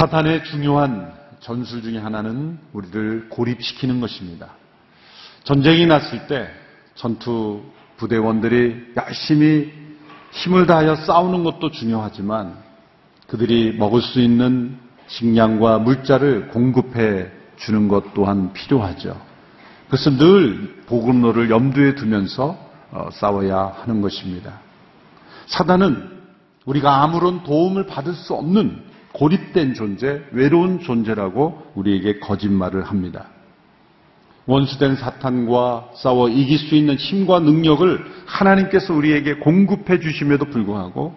사탄의 중요한 전술 중에 하나는 우리를 고립시키는 것입니다. 전쟁이 났을 때 전투 부대원들이 열심히 힘을 다하여 싸우는 것도 중요하지만 그들이 먹을 수 있는 식량과 물자를 공급해 주는 것 또한 필요하죠. 그래서 늘 보급로를 염두에 두면서 어, 싸워야 하는 것입니다. 사단은 우리가 아무런 도움을 받을 수 없는 고립된 존재, 외로운 존재라고 우리에게 거짓말을 합니다. 원수된 사탄과 싸워 이길 수 있는 힘과 능력을 하나님께서 우리에게 공급해 주심에도 불구하고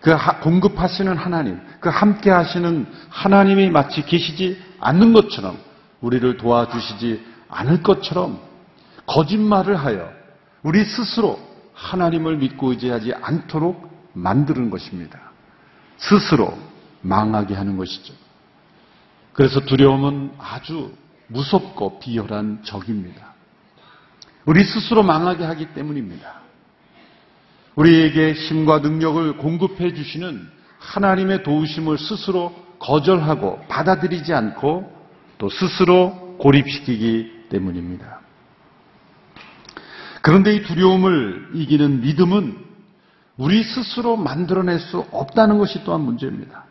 그 하- 공급하시는 하나님, 그 함께 하시는 하나님이 마치 계시지 않는 것처럼 우리를 도와주시지 않을 것처럼 거짓말을 하여 우리 스스로 하나님을 믿고 의지하지 않도록 만드는 것입니다. 스스로 망하게 하는 것이죠. 그래서 두려움은 아주 무섭고 비열한 적입니다. 우리 스스로 망하게 하기 때문입니다. 우리에게 힘과 능력을 공급해 주시는 하나님의 도우심을 스스로 거절하고 받아들이지 않고 또 스스로 고립시키기 때문입니다. 그런데 이 두려움을 이기는 믿음은 우리 스스로 만들어낼 수 없다는 것이 또한 문제입니다.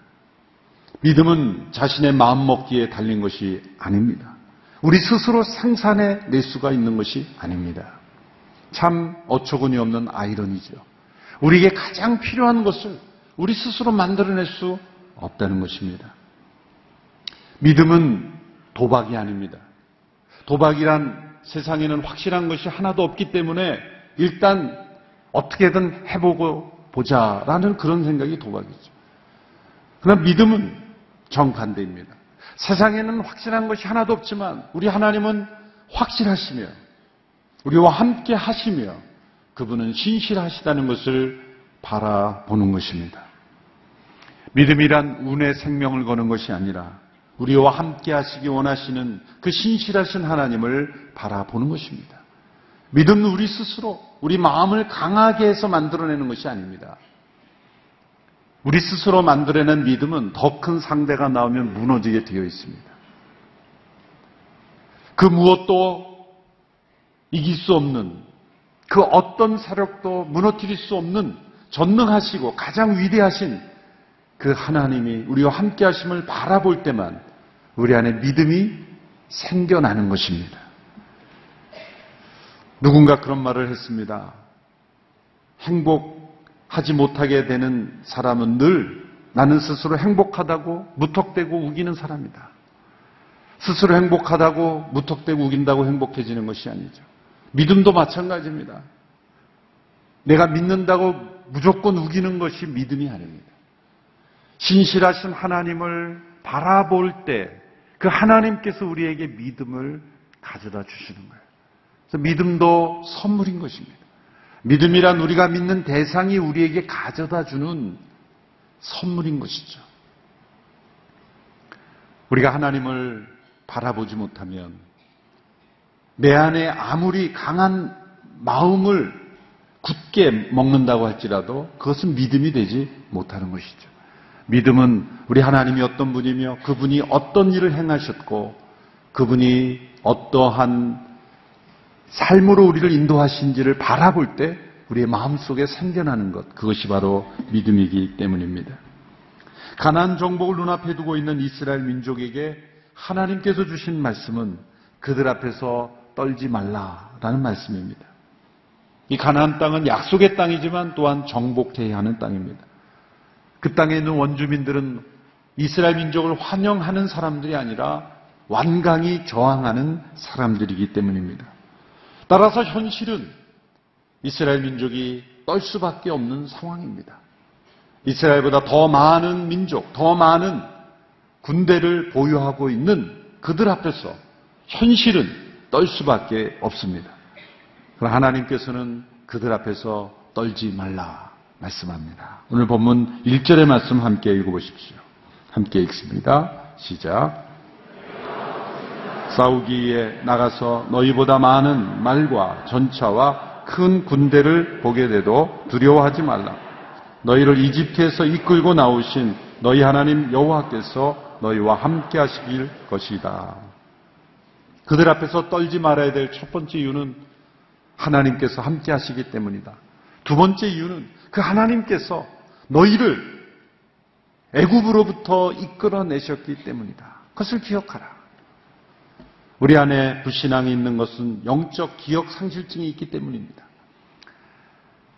믿음은 자신의 마음 먹기에 달린 것이 아닙니다. 우리 스스로 생산해 낼 수가 있는 것이 아닙니다. 참 어처구니 없는 아이러니죠. 우리에게 가장 필요한 것을 우리 스스로 만들어낼 수 없다는 것입니다. 믿음은 도박이 아닙니다. 도박이란 세상에는 확실한 것이 하나도 없기 때문에 일단 어떻게든 해보고 보자라는 그런 생각이 도박이죠. 그러나 믿음은 정반대입니다. 세상에는 확실한 것이 하나도 없지만 우리 하나님은 확실하시며 우리와 함께 하시며 그분은 신실하시다는 것을 바라보는 것입니다. 믿음이란 운의 생명을 거는 것이 아니라 우리와 함께 하시기 원하시는 그 신실하신 하나님을 바라보는 것입니다. 믿음은 우리 스스로 우리 마음을 강하게 해서 만들어내는 것이 아닙니다. 우리 스스로 만들어낸 믿음은 더 큰 상대가 나오면 무너지게 되어 있습니다. 그 무엇도 이길 수 없는 그 어떤 세력도 무너뜨릴 수 없는 전능하시고 가장 위대하신 그 하나님이 우리와 함께 하심을 바라볼 때만 우리 안에 믿음이 생겨나는 것입니다. 누군가 그런 말을 했습니다. 행복하지 못하게 되는 사람은 늘 나는 스스로 행복하다고 무턱대고 우기는 사람이다. 스스로 행복하다고 무턱대고 우긴다고 행복해지는 것이 아니죠. 믿음도 마찬가지입니다. 내가 믿는다고 무조건 우기는 것이 믿음이 아닙니다. 신실하신 하나님을 바라볼 때 그 하나님께서 우리에게 믿음을 가져다 주시는 거예요. 그래서 믿음도 선물인 것입니다. 믿음이란 우리가 믿는 대상이 우리에게 가져다 주는 선물인 것이죠. 우리가 하나님을 바라보지 못하면 내 안에 아무리 강한 마음을 굳게 먹는다고 할지라도 그것은 믿음이 되지 못하는 것이죠. 믿음은 우리 하나님이 어떤 분이며 그분이 어떤 일을 행하셨고 그분이 어떠한 삶으로 우리를 인도하신지를 바라볼 때 우리의 마음속에 생겨나는 것 그것이 바로 믿음이기 때문입니다. 가나안 정복을 눈앞에 두고 있는 이스라엘 민족에게 하나님께서 주신 말씀은 그들 앞에서 떨지 말라라는 말씀입니다. 이 가나안 땅은 약속의 땅이지만 또한 정복해야 하는 땅입니다. 그 땅에 있는 원주민들은 이스라엘 민족을 환영하는 사람들이 아니라 완강히 저항하는 사람들이기 때문입니다. 따라서 현실은 이스라엘 민족이 떨 수밖에 없는 상황입니다. 이스라엘보다 더 많은 민족, 더 많은 군대를 보유하고 있는 그들 앞에서 현실은 떨 수밖에 없습니다. 그러나 하나님께서는 그들 앞에서 떨지 말라 말씀합니다. 오늘 본문 1절의 말씀 함께 읽어보십시오. 함께 읽습니다. 시작. 싸우기에 나가서 너희보다 많은 말과 전차와 큰 군대를 보게 돼도 두려워하지 말라. 너희를 이집트에서 이끌고 나오신 너희 하나님 여호와께서 너희와 함께 하시길 것이다. 그들 앞에서 떨지 말아야 될 첫 번째 이유는 하나님께서 함께 하시기 때문이다. 두 번째 이유는 그 하나님께서 너희를 애굽으로부터 이끌어내셨기 때문이다. 그것을 기억하라. 우리 안에 불신앙이 있는 것은 영적 기억 상실증이 있기 때문입니다.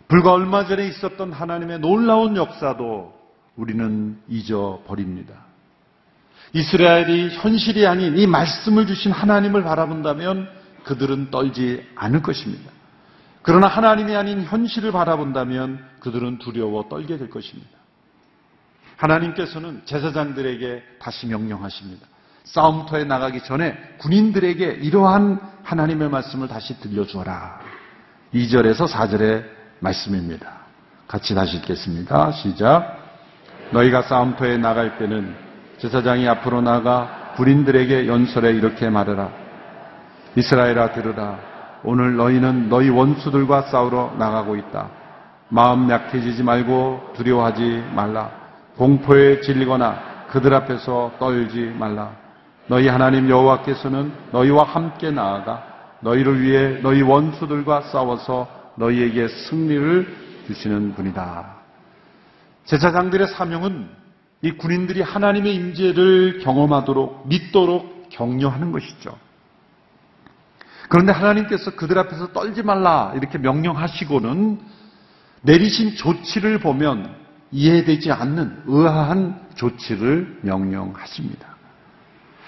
불과 얼마 전에 있었던 하나님의 놀라운 역사도 우리는 잊어버립니다. 이스라엘이 현실이 아닌 이 말씀을 주신 하나님을 바라본다면 그들은 떨지 않을 것입니다. 그러나 하나님이 아닌 현실을 바라본다면 그들은 두려워 떨게 될 것입니다. 하나님께서는 제사장들에게 다시 명령하십니다. 싸움터에 나가기 전에 군인들에게 이러한 하나님의 말씀을 다시 들려주어라. 2절에서 4절의 말씀입니다. 같이 다시 읽겠습니다. 시작. 너희가 싸움터에 나갈 때는 제사장이 앞으로 나가 군인들에게 연설해 이렇게 말하라. 이스라엘아 들으라. 오늘 너희는 너희 원수들과 싸우러 나가고 있다. 마음 약해지지 말고 두려워하지 말라. 공포에 질리거나 그들 앞에서 떨지 말라. 너희 하나님 여호와께서는 너희와 함께 나아가 너희를 위해 너희 원수들과 싸워서 너희에게 승리를 주시는 분이다. 제사장들의 사명은 이 군인들이 하나님의 임재를 경험하도록 믿도록 격려하는 것이죠. 그런데 하나님께서 그들 앞에서 떨지 말라 이렇게 명령하시고는 내리신 조치를 보면 이해되지 않는 의아한 조치를 명령하십니다.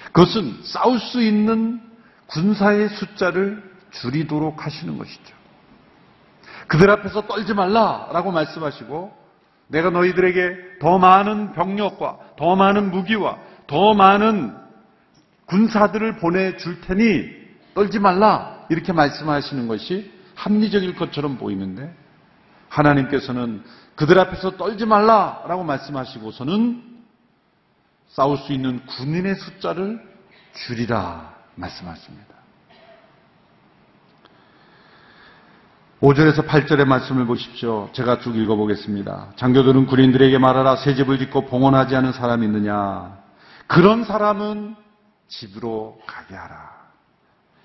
그것은 싸울 수 있는 군사의 숫자를 줄이도록 하시는 것이죠. 그들 앞에서 떨지 말라라고 말씀하시고 내가 너희들에게 더 많은 병력과 더 많은 무기와 더 많은 군사들을 보내줄 테니 떨지 말라 이렇게 말씀하시는 것이 합리적일 것처럼 보이는데 하나님께서는 그들 앞에서 떨지 말라라고 말씀하시고서는 싸울 수 있는 군인의 숫자를 줄이라 말씀하십니다. 5절에서 8절의 말씀을 보십시오. 제가 쭉 읽어보겠습니다. 장교들은 군인들에게 말하라 새 집을 짓고 봉헌하지 않은 사람이 있느냐. 그런 사람은 집으로 가게 하라.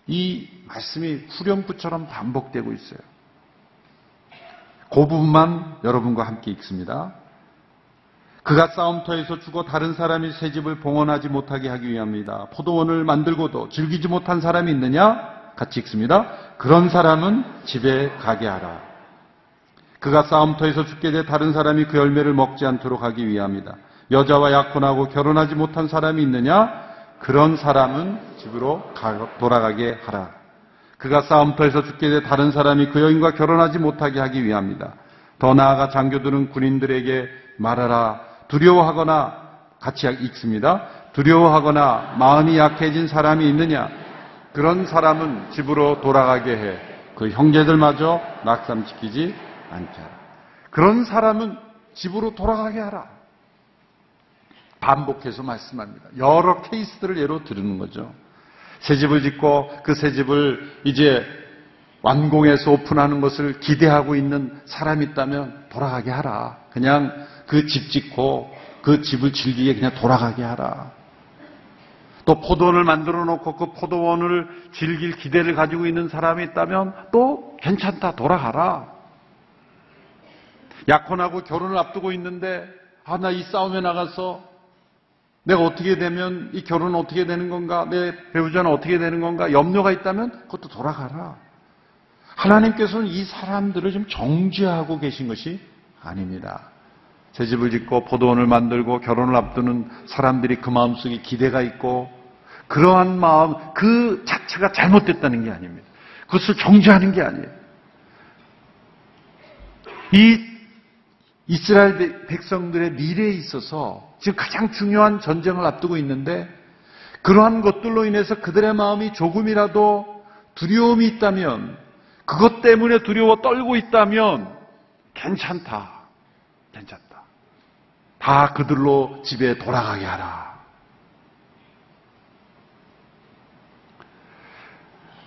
이 말씀이 후렴구처럼 반복되고 있어요. 그 부분만 여러분과 함께 읽습니다. 그가 싸움터에서 죽어 다른 사람이 새 집을 봉헌하지 못하게 하기 위함이다. 포도원을 만들고도 즐기지 못한 사람이 있느냐? 같이 읽습니다. 그런 사람은 집에 가게 하라. 그가 싸움터에서 죽게 돼 다른 사람이 그 열매를 먹지 않도록 하기 위함이다. 여자와 약혼하고 결혼하지 못한 사람이 있느냐? 그런 사람은 집으로 돌아가게 하라. 그가 싸움터에서 죽게 돼 다른 사람이 그 여인과 결혼하지 못하게 하기 위함이다. 더 나아가 장교들은 군인들에게 말하라. 두려워하거나 같이 읽습니다. 두려워하거나 마음이 약해진 사람이 있느냐? 그런 사람은 집으로 돌아가게 해. 그 형제들마저 낙삼시키지 않게 하라. 그런 사람은 집으로 돌아가게 하라. 반복해서 말씀합니다. 여러 케이스들을 예로 들는 거죠. 새 집을 짓고 그 새 집을 이제 완공해서 오픈하는 것을 기대하고 있는 사람이 있다면 돌아가게 하라. 그냥 그 집 짓고 그 집을 즐기게 그냥 돌아가게 하라. 또 포도원을 만들어 놓고 그 포도원을 즐길 기대를 가지고 있는 사람이 있다면 또 괜찮다. 돌아가라. 약혼하고 결혼을 앞두고 있는데 아, 나 이 싸움에 나가서 내가 어떻게 되면 이 결혼은 어떻게 되는 건가? 내 배우자는 어떻게 되는 건가? 염려가 있다면 그것도 돌아가라. 하나님께서는 이 사람들을 좀 정죄하고 계신 것이 아닙니다. 새 집을 짓고 포도원을 만들고 결혼을 앞두는 사람들이 그 마음속에 기대가 있고 그러한 마음 그 자체가 잘못됐다는 게 아닙니다. 그것을 정죄하는 게 아니에요. 이 이스라엘 백성들의 미래에 있어서 지금 가장 중요한 전쟁을 앞두고 있는데 그러한 것들로 인해서 그들의 마음이 조금이라도 두려움이 있다면 그것 때문에 두려워 떨고 있다면 괜찮다. 괜찮다. 다 그들로 집에 돌아가게 하라.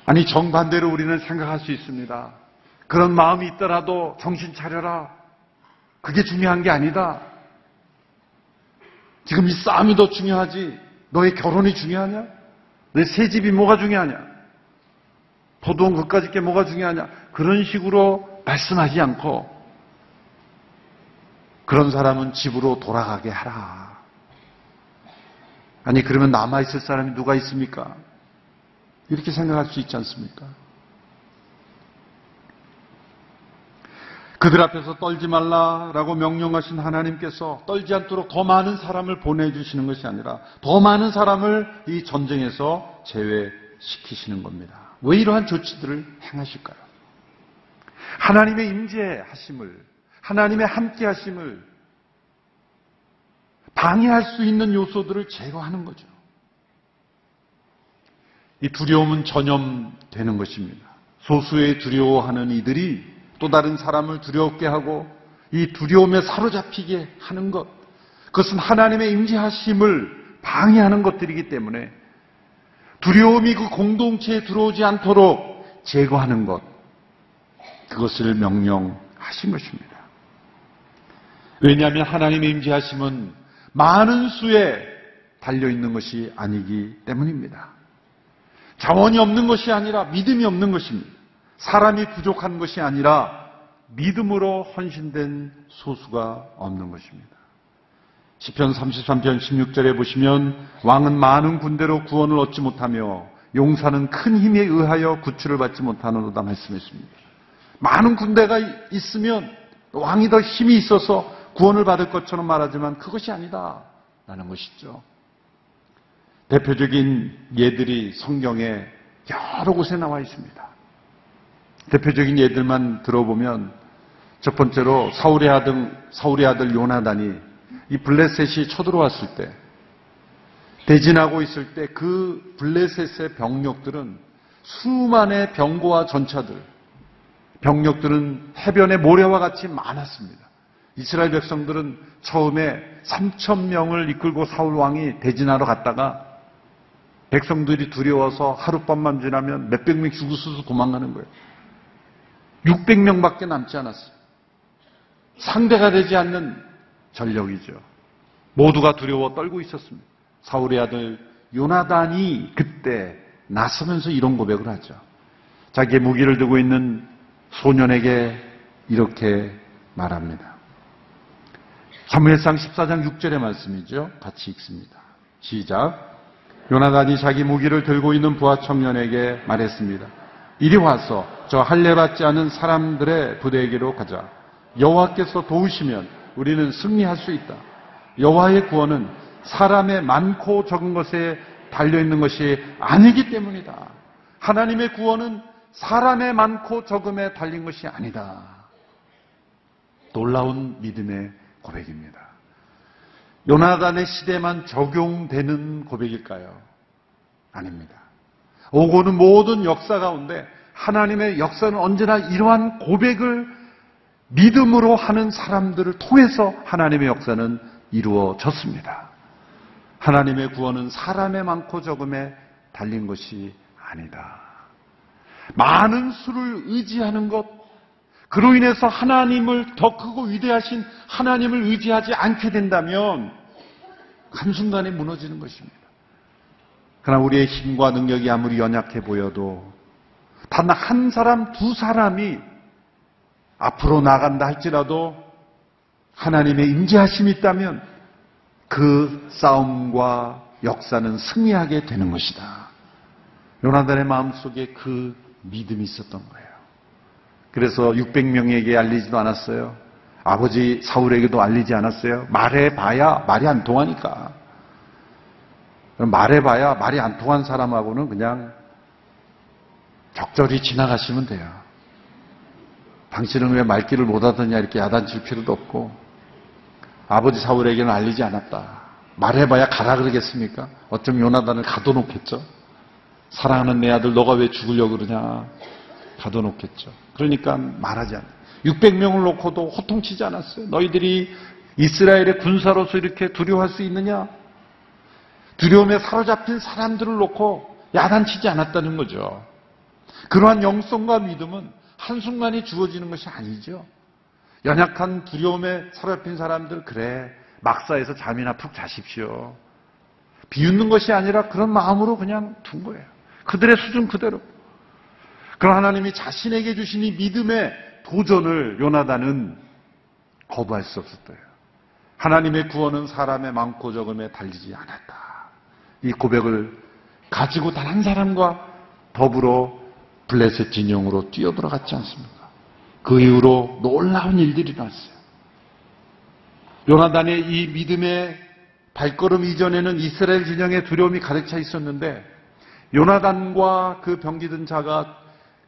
아니, 정반대로 우리는 생각할 수 있습니다. 그런 마음이 있더라도 정신 차려라. 그게 중요한 게 아니다. 지금 이 싸움이 더 중요하지. 너의 결혼이 중요하냐? 내새 집이 뭐가 중요하냐? 포도원 그까짓 게 뭐가 중요하냐? 그런 식으로 말씀하지 않고 그런 사람은 집으로 돌아가게 하라. 아니, 그러면 남아 있을 사람이 누가 있습니까? 이렇게 생각할 수 있지 않습니까? 그들 앞에서 떨지 말라라고 명령하신 하나님께서 떨지 않도록 더 많은 사람을 보내주시는 것이 아니라 더 많은 사람을 이 전쟁에서 제외시키시는 겁니다. 왜 이러한 조치들을 행하실까요? 하나님의 임재하심을, 하나님의 함께하심을 방해할 수 있는 요소들을 제거하는 거죠. 이 두려움은 전염되는 것입니다. 소수의 두려워하는 이들이 또 다른 사람을 두렵게 하고 이 두려움에 사로잡히게 하는 것. 그것은 하나님의 임재하심을 방해하는 것들이기 때문에 두려움이 그 공동체에 들어오지 않도록 제거하는 것. 그것을 명령하신 것입니다. 왜냐하면 하나님의 임재하심은 많은 수에 달려 있는 것이 아니기 때문입니다. 자원이 없는 것이 아니라 믿음이 없는 것입니다. 사람이 부족한 것이 아니라 믿음으로 헌신된 소수가 없는 것입니다. 시편 33편 16절에 보시면 왕은 많은 군대로 구원을 얻지 못하며 용사는 큰 힘에 의하여 구출을 받지 못하는도다 말씀했습니다. 많은 군대가 있으면 왕이 더 힘이 있어서 구원을 받을 것처럼 말하지만 그것이 아니다. 라는 것이죠. 대표적인 예들이 성경에 여러 곳에 나와 있습니다. 대표적인 예들만 들어보면 첫 번째로 사울의 아들, 사울의 아들 요나단이 이 블레셋이 쳐들어왔을 때 대진하고 있을 때 그 블레셋의 병력들은 수만의 병거와 전차들, 병력들은 해변의 모래와 같이 많았습니다. 이스라엘 백성들은 처음에 3천 명을 이끌고 사울 왕이 대진하러 갔다가 백성들이 두려워서 하룻밤만 지나면 몇백 명 죽으셔서 도망가는 거예요. 600명밖에 남지 않았어요. 상대가 되지 않는 전력이죠. 모두가 두려워 떨고 있었습니다. 사울의 아들 요나단이 그때 나서면서 이런 고백을 하죠. 자기의 무기를 들고 있는 소년에게 이렇게 말합니다. 사무엘상 14장 6절의 말씀이죠. 같이 읽습니다. 시작. 요나단이 자기 무기를 들고 있는 부하 청년에게 말했습니다. 이리 와서 저 할례 받지 않은 사람들의 부대에게로 가자. 여호와께서 도우시면 우리는 승리할 수 있다. 여호와의 구원은 사람의 많고 적은 것에 달려 있는 것이 아니기 때문이다. 하나님의 구원은 사람의 많고 적음에 달린 것이 아니다. 놀라운 믿음의 고백입니다. 요나단의 시대만 적용되는 고백일까요? 아닙니다. 오고는 모든 역사 가운데 하나님의 역사는 언제나 이러한 고백을 믿음으로 하는 사람들을 통해서 하나님의 역사는 이루어졌습니다. 하나님의 구원은 사람의 많고 적음에 달린 것이 아니다. 많은 수를 의지하는 것, 그로 인해서 하나님을 더 크고 위대하신 하나님을 의지하지 않게 된다면 한순간에 무너지는 것입니다. 그러나 우리의 힘과 능력이 아무리 연약해 보여도 단 한 사람, 두 사람이 앞으로 나간다 할지라도 하나님의 임재하심이 있다면 그 싸움과 역사는 승리하게 되는 것이다. 요나단의 마음속에 그 믿음이 있었던 거예요. 그래서 600명에게 알리지도 않았어요. 아버지 사울에게도 알리지 않았어요. 말해봐야 말이 안 통하니까. 말해봐야 말이 안 통한 사람하고는 그냥 적절히 지나가시면 돼요. 당신은 왜 말귀를 못하더냐 이렇게 야단칠 필요도 없고 아버지 사울에게는 알리지 않았다. 말해봐야 가라 그러겠습니까? 어쩜 요나단을 가둬놓겠죠? 사랑하는 내 아들 너가 왜 죽으려고 그러냐 가둬놓겠죠. 그러니까 말하지 않아. 600명을 놓고도 호통치지 않았어요. 너희들이 이스라엘의 군사로서 이렇게 두려워할 수 있느냐? 두려움에 사로잡힌 사람들을 놓고 야단치지 않았다는 거죠. 그러한 영성과 믿음은 한순간에 주어지는 것이 아니죠. 연약한 두려움에 사로잡힌 사람들, 그래, 막사에서 잠이나 푹 자십시오. 비웃는 것이 아니라 그런 마음으로 그냥 둔 거예요. 그들의 수준 그대로. 그런 하나님이 자신에게 주신 이 믿음의 도전을 요나단은 거부할 수 없었대요. 하나님의 구원은 사람의 많고 적음에 달리지 않았다. 이 고백을 가지고 단 한 사람과 더불어 블레셋 진영으로 뛰어들어갔지 않습니까? 그 이후로 놀라운 일들이 일어났어요. 요나단의 이 믿음의 발걸음 이전에는 이스라엘 진영의 두려움이 가득 차 있었는데 요나단과 그 병기든 자가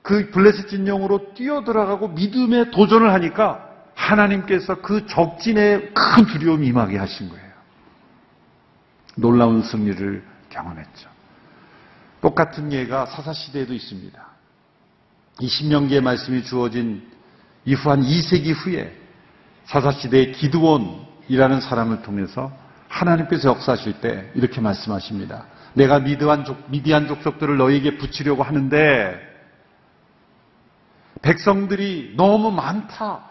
그 블레셋 진영으로 뛰어들어가고 믿음의 도전을 하니까 하나님께서 그 적진에 큰 두려움이 임하게 하신 거예요. 놀라운 승리를 경험했죠. 똑같은 예가 사사시대에도 있습니다. 이 신명기의 말씀이 주어진 이후 한 2세기 후에 사사시대의 기드온이라는 사람을 통해서 하나님께서 역사하실 때 이렇게 말씀하십니다. 내가 미디안, 족, 미디안 족속들을 너에게 붙이려고 하는데 백성들이 너무 많다.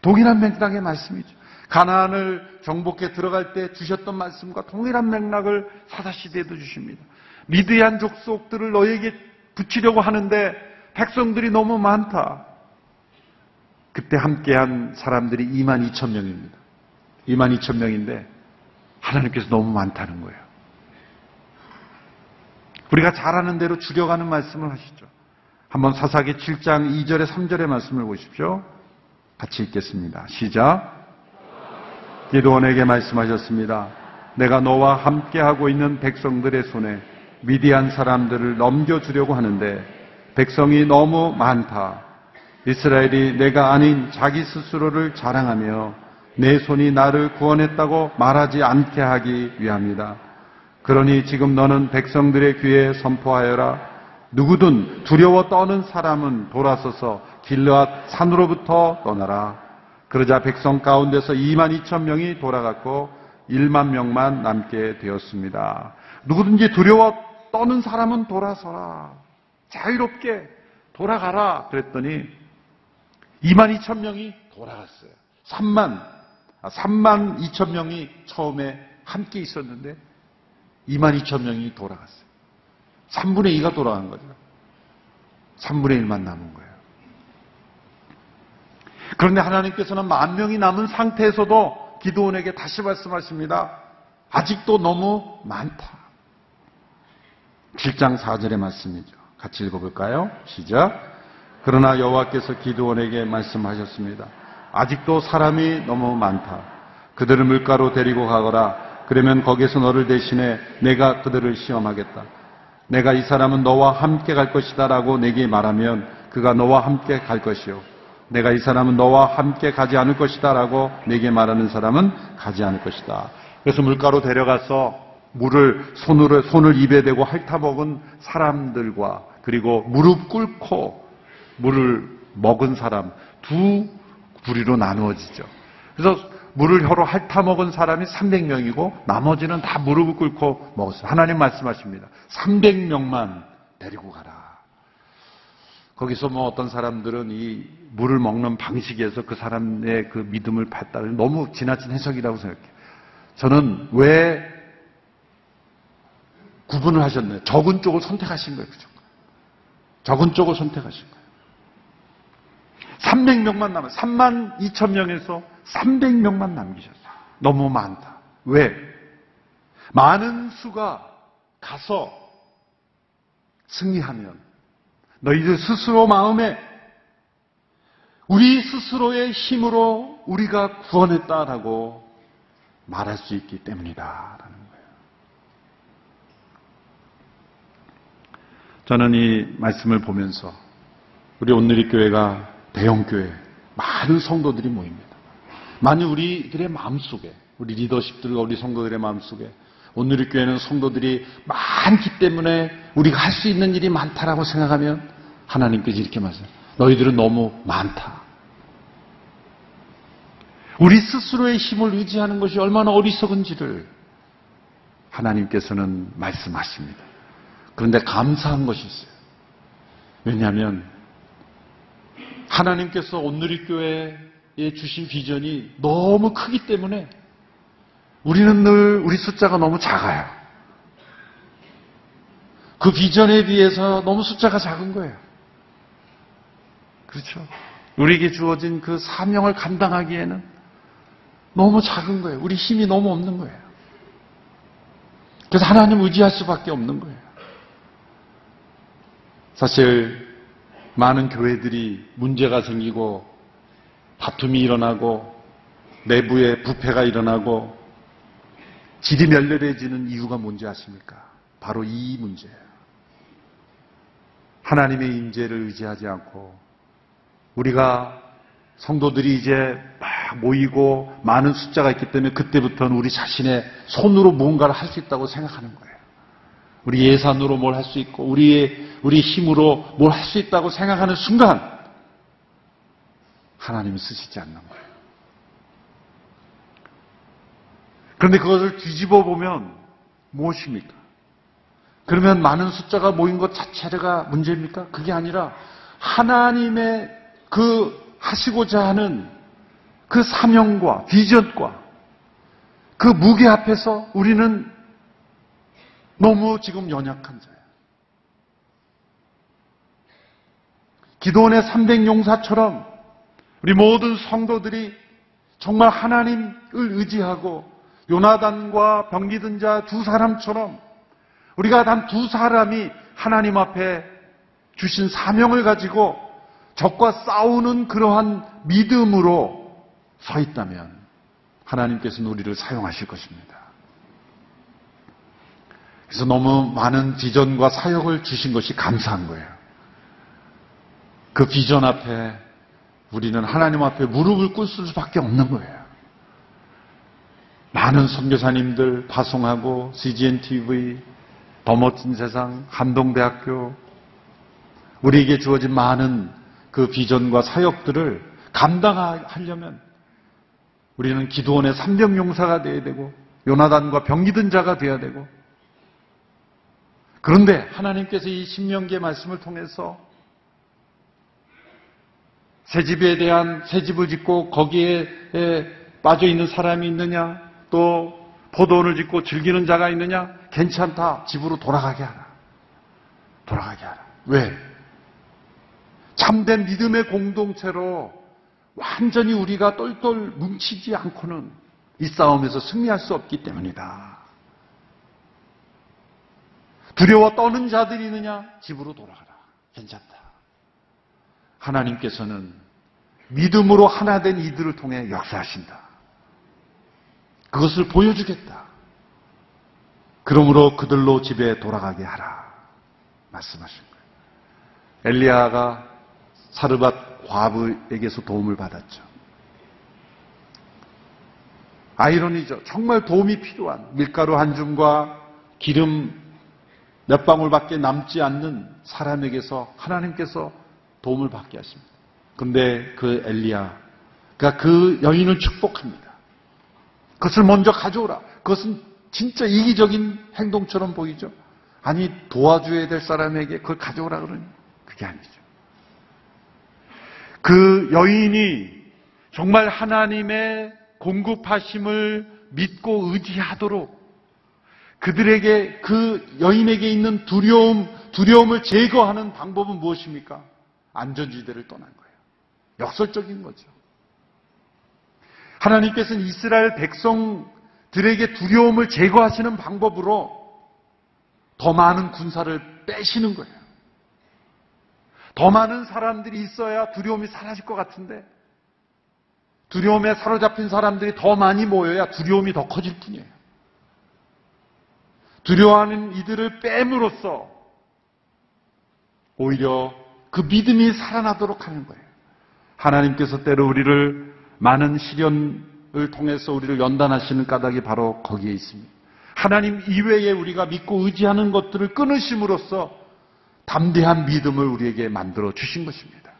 동일한 맥락의 말씀이죠. 가나안을 정복해 들어갈 때 주셨던 말씀과 동일한 맥락을 사사시대에도 주십니다. 미디안 족속들을 너에게 붙이려고 하는데 백성들이 너무 많다. 그때 함께한 사람들이 2만 2천 명입니다. 2만 2천 명인데 하나님께서 너무 많다는 거예요. 우리가 잘 아는 대로 줄여가는 말씀을 하시죠. 한번 사사기 7장 2절에 3절의 말씀을 보십시오. 같이 읽겠습니다. 시작. 기도원에게 말씀하셨습니다. 내가 너와 함께하고 있는 백성들의 손에 미디안 사람들을 넘겨주려고 하는데 백성이 너무 많다. 이스라엘이 내가 아닌 자기 스스로를 자랑하며 내 손이 나를 구원했다고 말하지 않게 하기 위함이다. 그러니 지금 너는 백성들의 귀에 선포하여라. 누구든 두려워 떠는 사람은 돌아서서 길르앗 산으로부터 떠나라. 그러자 백성 가운데서 2만 2천 명이 돌아갔고 1만 명만 남게 되었습니다. 누구든지 두려워 떠는 사람은 돌아서라. 자유롭게 돌아가라. 그랬더니 2만 2천 명이 돌아갔어요. 3만, 3만 2천 명이 처음에 함께 있었는데 2만 2천 명이 돌아갔어요. 3분의 2가 돌아간 거죠. 3분의 1만 남은 거예요. 그런데 하나님께서는 만 명이 남은 상태에서도 기도원에게 다시 말씀하십니다. 아직도 너무 많다. 7장 4절의 말씀이죠. 같이 읽어볼까요? 시작. 그러나 여호와께서 기도원에게 말씀하셨습니다. 아직도 사람이 너무 많다. 그들을 물가로 데리고 가거라. 그러면 거기서 너를 대신해 내가 그들을 시험하겠다. 내가 이 사람은 너와 함께 갈 것이다라고 내게 말하면 그가 너와 함께 갈 것이요. 내가 이 사람은 너와 함께 가지 않을 것이다 라고 내게 말하는 사람은 가지 않을 것이다. 그래서 물가로 데려가서 물을 손으로 손을 입에 대고 핥아먹은 사람들과 그리고 무릎 꿇고 물을 먹은 사람 두 부리로 나누어지죠. 그래서 물을 혀로 핥아먹은 사람이 300명이고 나머지는 다 무릎을 꿇고 먹었어요. 하나님 말씀하십니다. 300명만 데리고 가라. 거기서 뭐 어떤 사람들은 이 물을 먹는 방식에서 그 사람의 그 믿음을 봤다는 너무 지나친 해석이라고 생각해요. 저는 왜 구분을 하셨나요? 적은 쪽을 선택하신 거예요. 그죠? 적은 쪽을 선택하신 거예요. 300명만 남아 3만 2천 명에서 300명만 남기셨어요. 너무 많다. 왜? 많은 수가 가서 승리하면 너희들 스스로 마음에 우리 스스로의 힘으로 우리가 구원했다라고 말할 수 있기 때문이다 라는 거예요. 저는 이 말씀을 보면서 우리 오늘의 교회가 대형 교회 많은 성도들이 모입니다. 만일 우리들의 마음속에 우리 리더십들과 우리 성도들의 마음속에 오늘의 교회는 성도들이 많기 때문에 우리가 할 수 있는 일이 많다라고 생각하면 하나님께서 이렇게 말씀해요. 너희들은 너무 많다. 우리 스스로의 힘을 의지하는 것이 얼마나 어리석은지를 하나님께서는 말씀하십니다. 그런데 감사한 것이 있어요. 왜냐하면 하나님께서 온누리교회에 주신 비전이 너무 크기 때문에 우리는 늘 우리 숫자가 너무 작아요. 그 비전에 비해서 너무 숫자가 작은 거예요. 그렇죠? 우리에게 주어진 그 사명을 감당하기에는 너무 작은 거예요. 우리 힘이 너무 없는 거예요. 그래서 하나님 의지할 수밖에 없는 거예요. 사실 많은 교회들이 문제가 생기고 다툼이 일어나고 내부에 부패가 일어나고 질이 멸렬해지는 이유가 뭔지 아십니까? 바로 이 문제예요. 하나님의 임재를 의지하지 않고 우리가 성도들이 이제 막 모이고 많은 숫자가 있기 때문에 그때부터는 우리 자신의 손으로 무언가를 할 수 있다고 생각하는 거예요. 우리 예산으로 뭘 할 수 있고 우리의 우리 힘으로 뭘 할 수 있다고 생각하는 순간 하나님이 쓰시지 않는 거예요. 그런데 그것을 뒤집어 보면 무엇입니까? 그러면 많은 숫자가 모인 것 자체가 문제입니까? 그게 아니라 하나님의 그 하시고자 하는 그 사명과 비전과 그 무게 앞에서 우리는 너무 지금 연약한 자예요. 기도원의 300용사처럼 우리 모든 성도들이 정말 하나님을 의지하고 요나단과 병기든 자 두 사람처럼 우리가 단 두 사람이 하나님 앞에 주신 사명을 가지고 적과 싸우는 그러한 믿음으로 서 있다면 하나님께서는 우리를 사용하실 것입니다. 그래서 너무 많은 비전과 사역을 주신 것이 감사한 거예요. 그 비전 앞에 우리는 하나님 앞에 무릎을 꿇을 수밖에 없는 거예요. 많은 선교사님들 파송하고 CGN TV, 더 멋진 세상, 한동대학교. 우리에게 주어진 많은 그 비전과 사역들을 감당하려면 우리는 기도원의 삼병용사가 되어야 되고 요나단과 병기든 자가 되어야 되고. 그런데 하나님께서 이 신명기의 말씀을 통해서 새 집에 대한 새 집을 짓고 거기에 빠져 있는 사람이 있느냐 또 포도원을 짓고 즐기는 자가 있느냐 괜찮다 집으로 돌아가게 하라 돌아가게 하라 왜 참된 믿음의 공동체로 완전히 우리가 똘똘 뭉치지 않고는 이 싸움에서 승리할 수 없기 때문이다. 두려워 떠는 자들이 있느냐? 집으로 돌아가라. 괜찮다. 하나님께서는 믿음으로 하나 된 이들을 통해 역사하신다. 그것을 보여주겠다. 그러므로 그들로 집에 돌아가게 하라. 말씀하신 거예요. 엘리야가 사르밧 과부에게서 도움을 받았죠. 아이러니죠. 정말 도움이 필요한 밀가루 한 줌과 기름 몇 방울밖에 남지 않는 사람에게서 하나님께서 도움을 받게 하십니다. 근데 그 엘리야가 그 여인을 축복합니다. 그것을 먼저 가져오라. 그것은 진짜 이기적인 행동처럼 보이죠. 아니 도와줘야 될 사람에게 그걸 가져오라 그러니 그게 아니죠. 그 여인이 정말 하나님의 공급하심을 믿고 의지하도록 그들에게 그 여인에게 있는 두려움, 두려움을 제거하는 방법은 무엇입니까? 안전지대를 떠난 거예요. 역설적인 거죠. 하나님께서는 이스라엘 백성들에게 두려움을 제거하시는 방법으로 더 많은 군사를 빼시는 거예요. 더 많은 사람들이 있어야 두려움이 사라질 것 같은데 두려움에 사로잡힌 사람들이 더 많이 모여야 두려움이 더 커질 뿐이에요. 두려워하는 이들을 뺨으로써 오히려 그 믿음이 살아나도록 하는 거예요. 하나님께서 때로 우리를 많은 시련을 통해서 우리를 연단하시는 까닭이 바로 거기에 있습니다. 하나님 이외에 우리가 믿고 의지하는 것들을 끊으심으로써 담대한 믿음을 우리에게 만들어 주신 것입니다.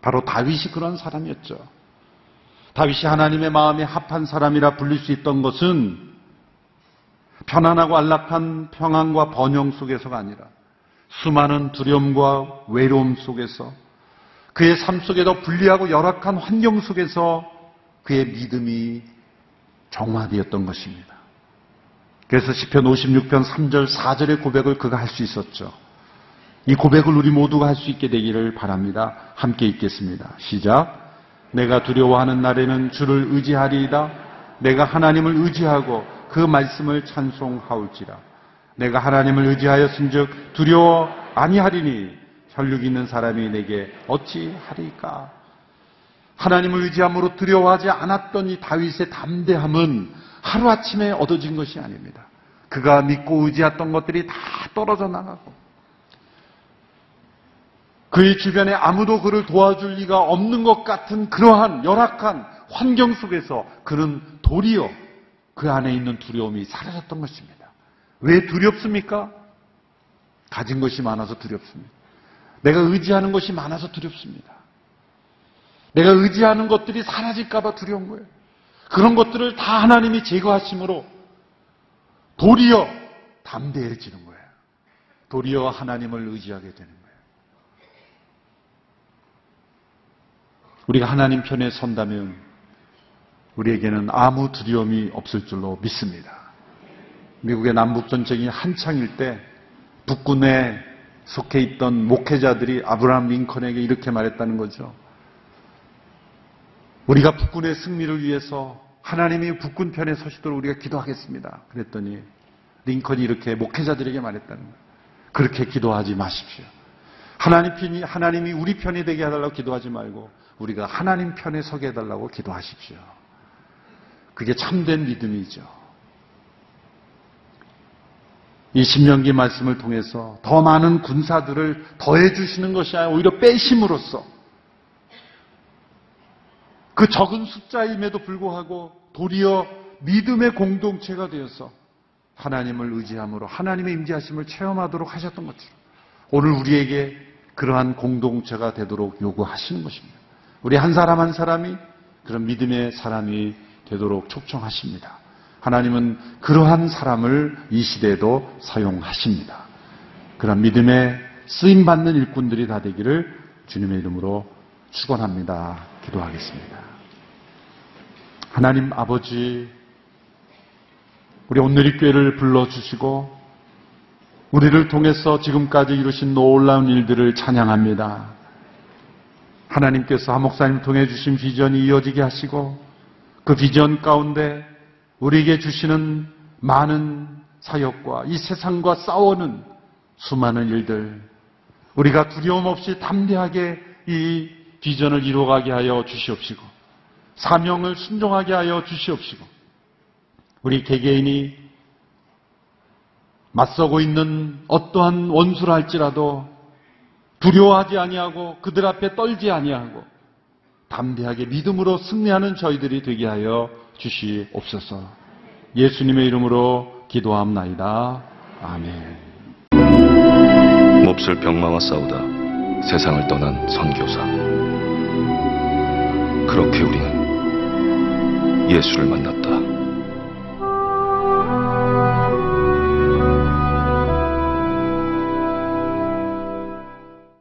바로 다윗이 그런 사람이었죠. 다윗이 하나님의 마음에 합한 사람이라 불릴 수 있던 것은 편안하고 안락한 평안과 번영 속에서가 아니라 수많은 두려움과 외로움 속에서 그의 삶 속에도 불리하고 열악한 환경 속에서 그의 믿음이 정화되었던 것입니다. 그래서 시편 56편 3절 4절의 고백을 그가 할 수 있었죠. 이 고백을 우리 모두가 할 수 있게 되기를 바랍니다. 함께 읽겠습니다. 시작. 내가 두려워하는 날에는 주를 의지하리이다. 내가 하나님을 의지하고 그 말씀을 찬송하올지라. 내가 하나님을 의지하였은즉 두려워 아니하리니 혈육 있는 사람이 내게 어찌 하리까? 하나님을 의지함으로 두려워하지 않았던 이 다윗의 담대함은 하루아침에 얻어진 것이 아닙니다. 그가 믿고 의지했던 것들이 다 떨어져 나가고 그의 주변에 아무도 그를 도와줄 리가 없는 것 같은 그러한 열악한 환경 속에서 그는 도리어 그 안에 있는 두려움이 사라졌던 것입니다. 왜 두렵습니까? 가진 것이 많아서 두렵습니다. 내가 의지하는 것이 많아서 두렵습니다. 내가 의지하는 것들이 사라질까봐 두려운 거예요. 그런 것들을 다 하나님이 제거하심으로 도리어 담대해지는 거예요. 도리어 하나님을 의지하게 되는 거예요. 우리가 하나님 편에 선다면 우리에게는 아무 두려움이 없을 줄로 믿습니다. 미국의 남북전쟁이 한창일 때 북군에 속해 있던 목회자들이 아브라함 링컨에게 이렇게 말했다는 거죠. 우리가 북군의 승리를 위해서 하나님이 북군 편에 서시도록 우리가 기도하겠습니다. 그랬더니 링컨이 이렇게 목회자들에게 말했다는 거예요. 그렇게 기도하지 마십시오. 하나님 편이, 하나님이 우리 편이 되게 해달라고 기도하지 말고 우리가 하나님 편에 서게 해달라고 기도하십시오. 그게 참된 믿음이죠. 이 신명기 말씀을 통해서 더 많은 군사들을 더해 주시는 것이 아니라 오히려 빼심으로써 그 적은 숫자임에도 불구하고 도리어 믿음의 공동체가 되어서 하나님을 의지함으로 하나님의 임재하심을 체험하도록 하셨던 것처럼 오늘 우리에게 그러한 공동체가 되도록 요구하시는 것입니다. 우리 한 사람 한 사람이 그런 믿음의 사람이 되도록 촉청하십니다. 하나님은 그러한 사람을 이 시대에도 사용하십니다. 그런 믿음의 쓰임 받는 일꾼들이 다 되기를 주님의 이름으로 축원합니다. 기도하겠습니다. 하나님 아버지 우리 오늘의 교회를 불러 주시고 우리를 통해서 지금까지 이루신 놀라운 일들을 찬양합니다. 하나님께서 한 목사님 통해 주신 비전이 이어지게 하시고 그 비전 가운데 우리에게 주시는 많은 사역과 이 세상과 싸우는 수많은 일들 우리가 두려움 없이 담대하게 이 비전을 이루어가게 하여 주시옵시고 사명을 순종하게 하여 주시옵시고 우리 개개인이 맞서고 있는 어떠한 원수라 할지라도 두려워하지 아니하고 그들 앞에 떨지 아니하고 담대하게 믿음으로 승리하는 저희들이 되게 하여 주시옵소서. 예수님의 이름으로 기도함나이다. 아멘. 몹쓸 병마와 싸우다 세상을 떠난 선교사. 그렇게 우리는 예수를 만났다.